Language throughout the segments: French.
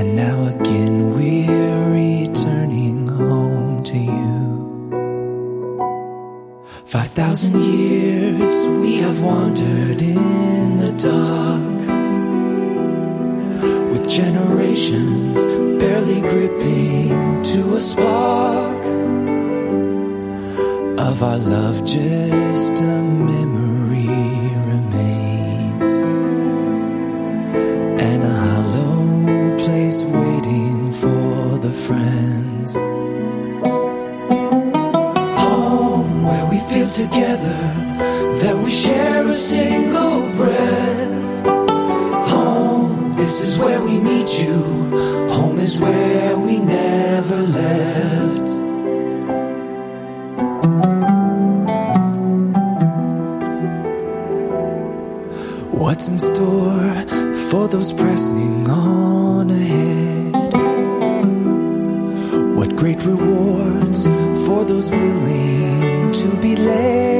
And now again we're returning home to you. Five thousand years we have wandered in the dark With generations barely gripping to a spark Of our love just a memory friends home where we feel together, that we share a single breath. Home, this is where we meet you. Home is where we never left. What's in store for those pressing on ahead? Great rewards for those willing to be led.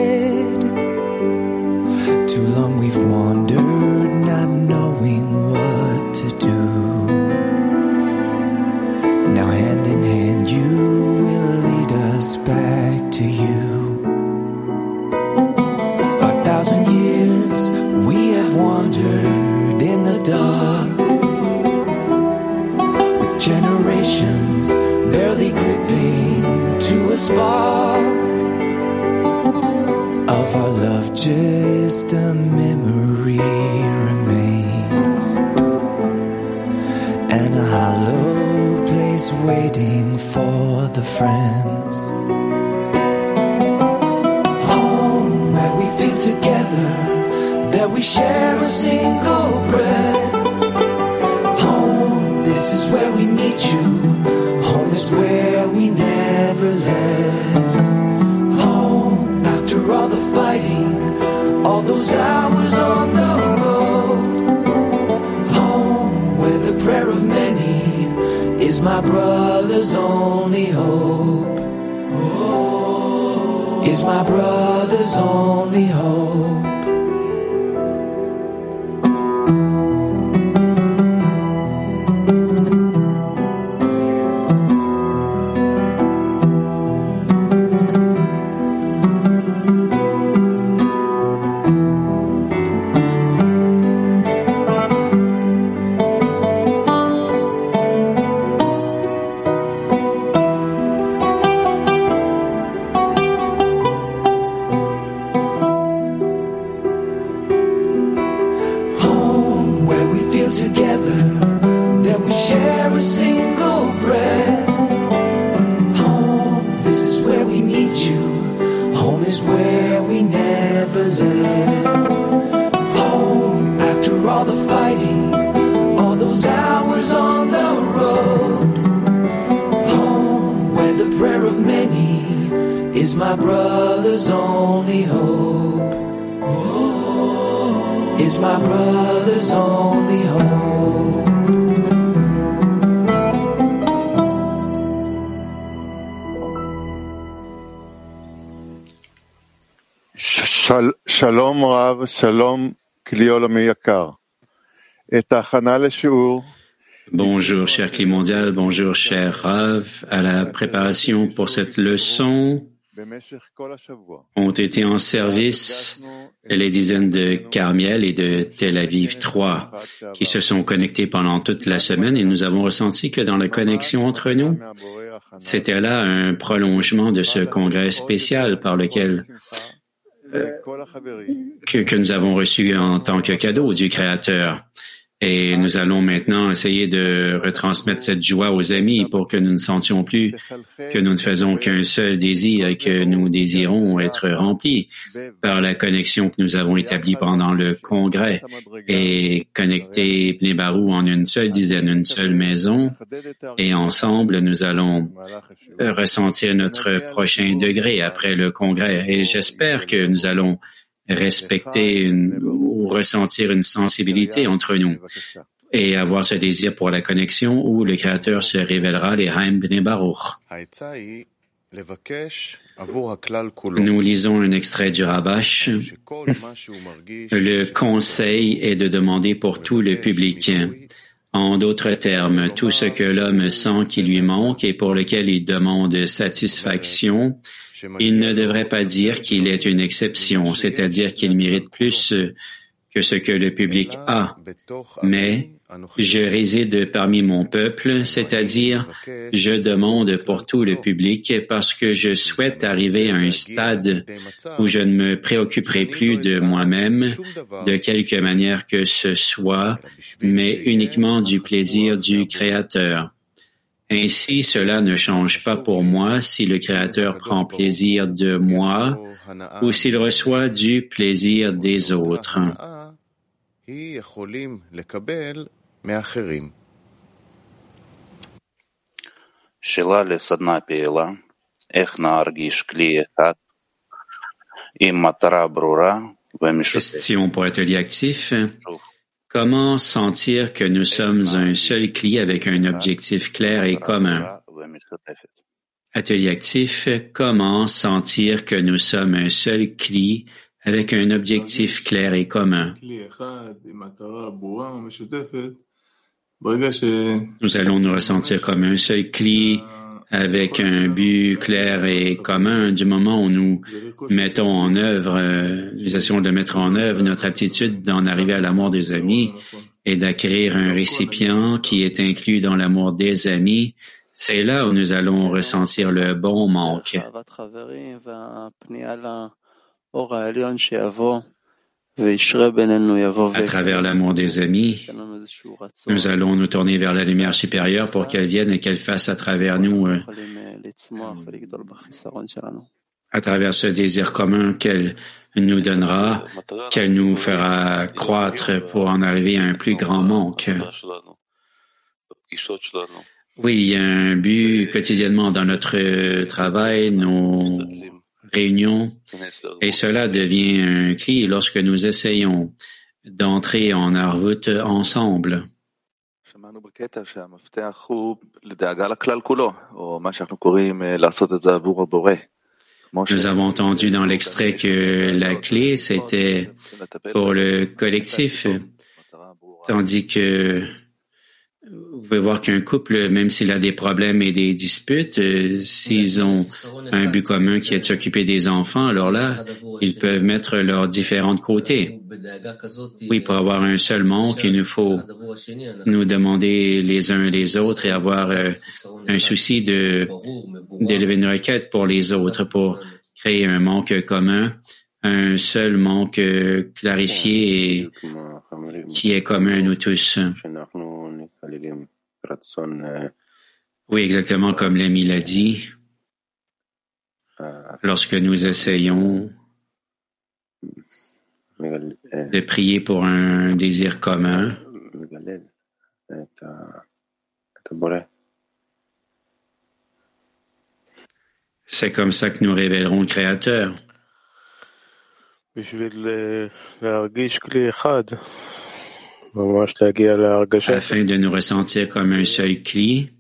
Friends home where we feel together that we share a single breath. Home this is where we meet you. Home is where we never left. Home after all the fighting all those hours on the road. Home where the prayer of many is my brother's only hope. Is my brother's only hope שלום רב, שלום כלי עולמי יקר. את ההכנה לשיעור Bonjour, cher Clé mondial. Bonjour, cher Rav. À la préparation pour cette leçon במשך כל השבוע. ont été en service les dizaines de Carmiel et de Tel Aviv 3 qui se sont connectés pendant toute la semaine et nous avons ressenti que dans la connexion entre nous, c'était là un prolongement de ce congrès spécial par lequel que, nous avons reçu en tant que cadeau du Créateur. Et nous allons maintenant essayer de retransmettre cette joie aux amis pour que nous ne sentions plus que nous ne faisons qu'un seul désir et que nous désirons être remplis par la connexion que nous avons établie pendant le congrès et connecter Bnei Barou en une seule dizaine, une seule maison. Et ensemble, nous allons ressentir notre prochain degré après le congrès. Et j'espère que nous allons respecter une, ressentir une sensibilité entre nous et avoir ce désir pour la connexion où le Créateur se révélera les Haim Bnei Baruch. Nous lisons un extrait du Rabash. Le conseil est de demander pour tout le public. En d'autres termes, tout ce que l'homme sent qui lui manque et pour lequel il demande satisfaction, il ne devrait pas dire qu'il est une exception, c'est-à-dire qu'il mérite plus que ce que le public a, mais je réside parmi mon peuple, c'est-à-dire je demande pour tout le public parce que je souhaite arriver à un stade où je ne me préoccuperai plus de moi-même, de quelque manière que ce soit, mais uniquement du plaisir du Créateur. Ainsi, cela ne change pas pour moi si le Créateur prend plaisir de moi ou s'il reçoit du plaisir des autres. שאלה לסדנה פעילה, איך נרגיש כלי אחד עם מטרה ברורה ומשותפת. Question pour atelier actif. Comment sentir que nous sommes un seul cli avec un objectif clair et commun? Atelier actif. Comment sentir que nous sommes un seul cli avec un objectif clair et commun? Nous allons nous ressentir comme un seul cli avec un but clair et commun du moment où nous mettons en œuvre, euh, nous essayons de mettre en œuvre notre aptitude d'en arriver à l'amour des amis et d'acquérir un récipient qui est inclus dans l'amour des amis, c'est là où nous allons ressentir le bon manque. À travers l'amour des amis, nous allons nous tourner vers la lumière supérieure pour qu'elle vienne et qu'elle fasse à travers nous, euh, à travers ce désir commun qu'elle nous donnera, qu'elle nous fera croître pour en arriver à un plus grand manque. Oui, il y a un but quotidiennement dans notre travail, nos réunion et cela devient un clé lorsque nous essayons d'entrer en arvout ensemble. Nous avons entendu dans l'extrait que la clé, c'était pour le collectif, tandis que vous pouvez voir qu'un couple, même s'il a des problèmes et des disputes, euh, s'ils ont un but commun qui est de s'occuper des enfants, alors là, ils peuvent mettre leurs différents côtés. Oui, pour avoir un seul manque, il nous faut nous demander les uns les autres et avoir euh, un souci de d'élever une requête pour les autres, pour créer un manque commun, un seul manque clarifié et qui est commun à nous tous. Oui, exactement comme l'ami l'a dit. Lorsque nous essayons de prier pour un désir commun, c'est comme ça que nous révélerons le Créateur. Afin de nous ressentir comme un seul cli.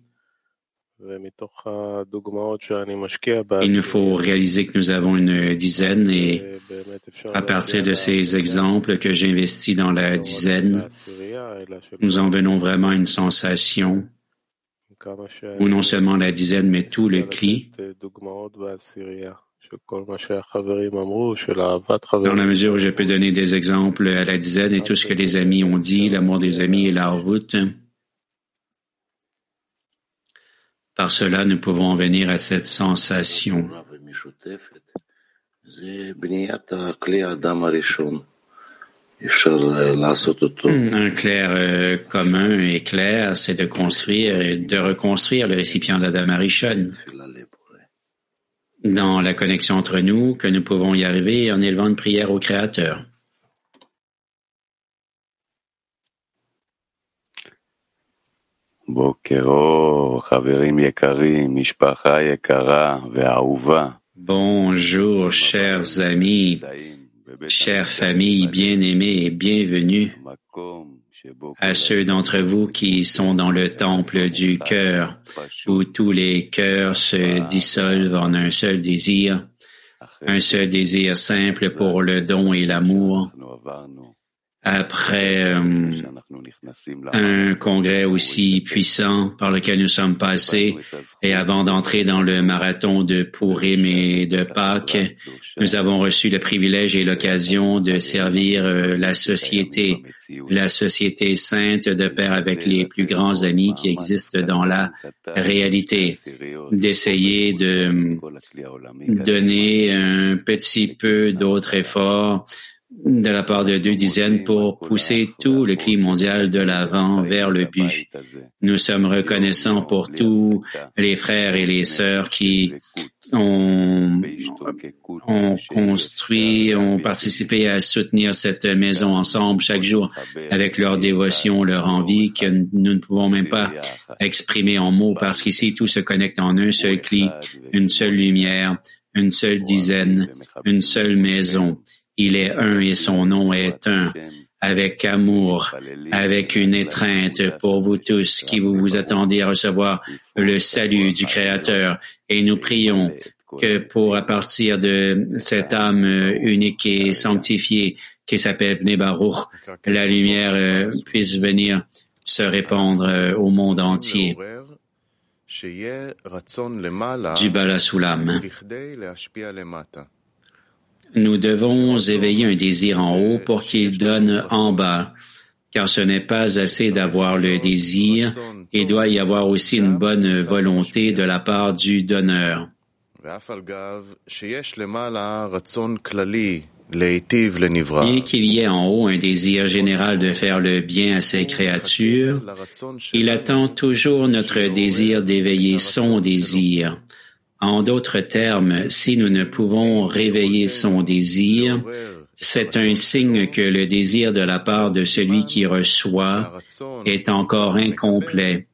Il nous faut réaliser que nous avons une dizaine et à partir de ces exemples que j'investis dans la dizaine, nous en venons vraiment à une sensation où non seulement la dizaine, mais tout le cli dans la mesure où je peux donner des exemples à la dizaine et tout ce que les amis ont dit, l'amour des amis et la route, par cela, nous pouvons en venir à cette sensation. Un clair euh, commun et clair, c'est de construire, de reconstruire le récipient d'Adam Arishon dans la connexion entre nous que nous pouvons y arriver en élevant une prière au Créateur. Bonjour, chers amis. Chère famille bien-aimée et bienvenue à ceux d'entre vous qui sont dans le temple du cœur, où tous les cœurs se dissolvent en un seul désir, un seul désir simple pour le don et l'amour, après euh, un congrès aussi puissant par lequel nous sommes passés. et avant d'entrer dans le marathon de Purim et de Pâques, nous avons reçu le privilège et l'occasion de servir euh, la société, la société sainte de pair avec les plus grands amis qui existent dans la réalité, d'essayer de donner un petit peu d'autre effort de la part de deux dizaines pour pousser tout le climat mondial de l'avant vers le but. Nous sommes reconnaissants pour tous les frères et les sœurs qui ont, construit, ont participé à soutenir cette maison ensemble chaque jour avec leur dévotion, leur envie que nous ne pouvons même pas exprimer en mots parce qu'ici tout se connecte en un seul clic, une seule lumière, une seule dizaine, une seule maison. Il est un et son nom est un, avec amour, avec une étreinte pour vous tous qui vous vous attendiez à recevoir le salut du Créateur. Et nous prions que pour à partir de cette âme unique et sanctifiée qui s'appelle Baruch, la lumière euh, puisse venir se répandre euh, au monde entier. Du Balasoulam. Nous devons éveiller un désir en haut pour qu'il donne en bas, car ce n'est pas assez d'avoir le désir, il doit y avoir aussi une bonne volonté de la part du donneur. Bien qu'il y ait en haut un désir général de faire le bien à ses créatures, il attend toujours notre désir d'éveiller son désir. En d'autres termes, si nous ne pouvons réveiller son désir, c'est un signe que le désir de la part de celui qui reçoit est encore incomplet.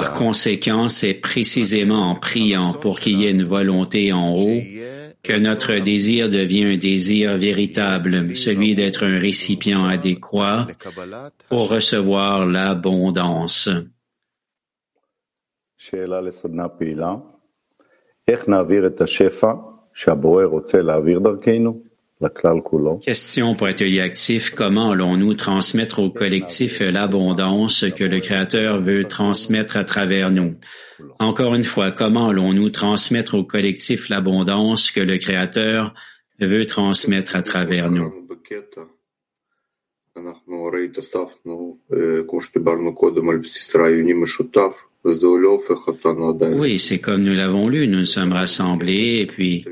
Par conséquent, c'est précisément en priant pour qu'il y ait une volonté en haut que notre désir devient un désir véritable, celui d'être un récipient adéquat pour recevoir l'abondance. Question pour atelier actif. Comment allons-nous transmettre au collectif l'abondance que le Créateur veut transmettre à travers nous? Encore une fois, comment allons-nous transmettre au collectif l'abondance que le Créateur veut transmettre à travers nous? Oui, c'est comme nous l'avons lu, nous sommes rassemblés et puis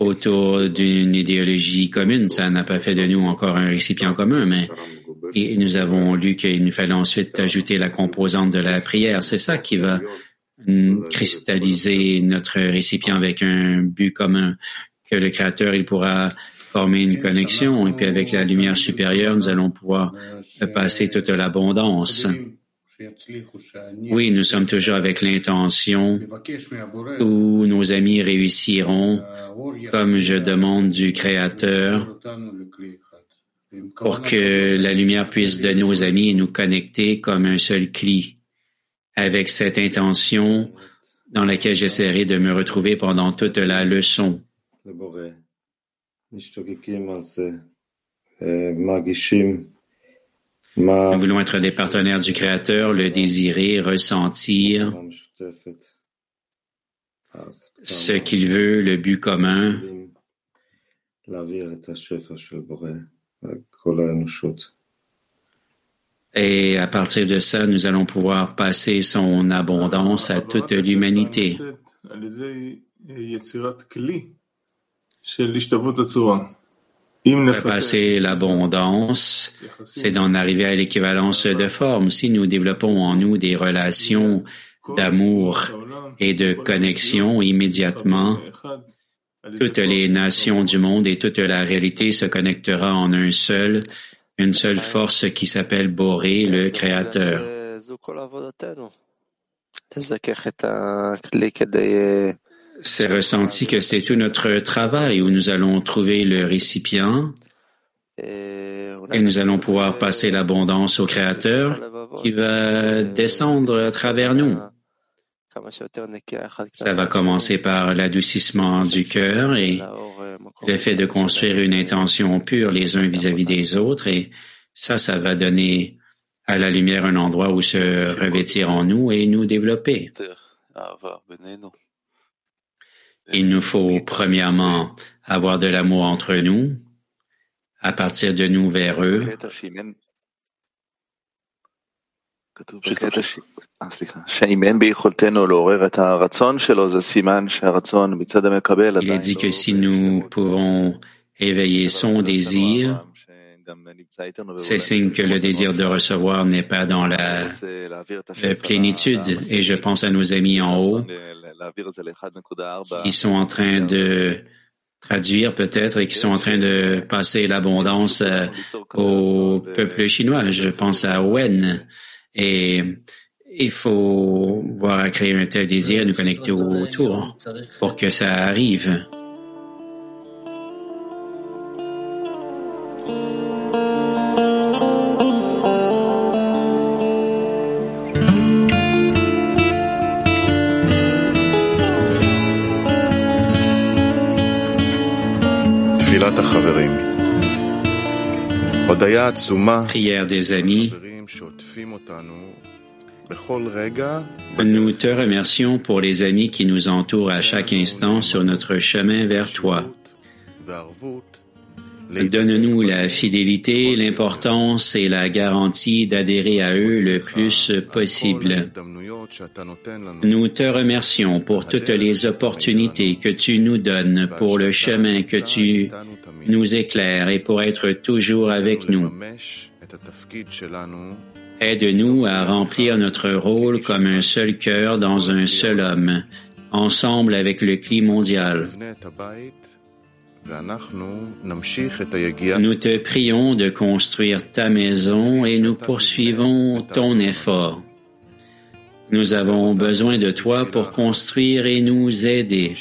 autour d'une idéologie commune. Ça n'a pas fait de nous encore un récipient commun, mais nous avons lu qu'il nous fallait ensuite ajouter la composante de la prière. C'est ça qui va cristalliser notre récipient avec un but commun, que le Créateur, il pourra former une connexion et puis avec la lumière supérieure, nous allons pouvoir passer toute l'abondance. Oui, nous sommes toujours avec l'intention où nos amis réussiront, comme je demande du Créateur, pour que la lumière puisse donner aux amis et nous connecter comme un seul cli, avec cette intention dans laquelle j'essaierai de me retrouver pendant toute la leçon. Nous voulons être des partenaires du Créateur, le désirer, ressentir ce qu'il veut, le but commun. Et à partir de ça, nous allons pouvoir passer son abondance à toute l'humanité passer l'abondance, c'est d'en arriver à l'équivalence de forme. Si nous développons en nous des relations d'amour et de connexion immédiatement, toutes les nations du monde et toute la réalité se connectera en un seul, une seule force qui s'appelle Boré, le Créateur. C'est ressenti que c'est tout notre travail où nous allons trouver le récipient et nous allons pouvoir passer l'abondance au Créateur qui va descendre à travers nous. Ça va commencer par l'adoucissement du cœur et le fait de construire une intention pure les uns vis-à-vis des autres et ça, ça va donner à la lumière un endroit où se revêtir en nous et nous développer. Il nous faut premièrement avoir de l'amour entre nous, à partir de nous vers eux. Il est dit que si nous pouvons éveiller son désir, c'est signe que le désir de recevoir n'est pas dans la, la plénitude. Et je pense à nos amis en haut qui sont en train de traduire peut-être et qui sont en train de passer l'abondance euh, au peuple chinois. Je pense à Wen. Et il faut voir à créer un tel désir, nous connecter autour pour que ça arrive. Prière des amis. Nous te remercions pour les amis qui nous entourent à chaque instant sur notre chemin vers toi. Donne-nous la fidélité, l'importance et la garantie d'adhérer à eux le plus possible. Nous te remercions pour toutes les opportunités que tu nous donnes, pour le chemin que tu nous éclaires et pour être toujours avec nous. Aide-nous à remplir notre rôle comme un seul cœur dans un seul homme, ensemble avec le cli mondial. Nous te prions de construire ta maison et nous poursuivons ton effort. Nous avons besoin de toi pour construire et nous aider.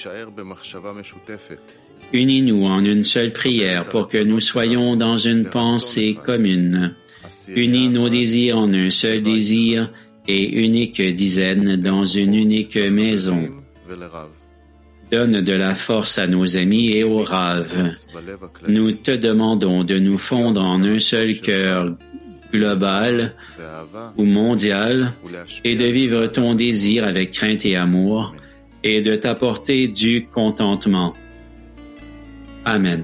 Unis-nous en une seule prière pour que nous soyons dans une pensée commune. Unis nos désirs en un seul désir et unique dizaine dans une unique maison. Donne de la force à nos amis et aux raves. Nous te demandons de nous fondre en un seul cœur global ou mondial et de vivre ton désir avec crainte et amour et de t'apporter du contentement. Amen.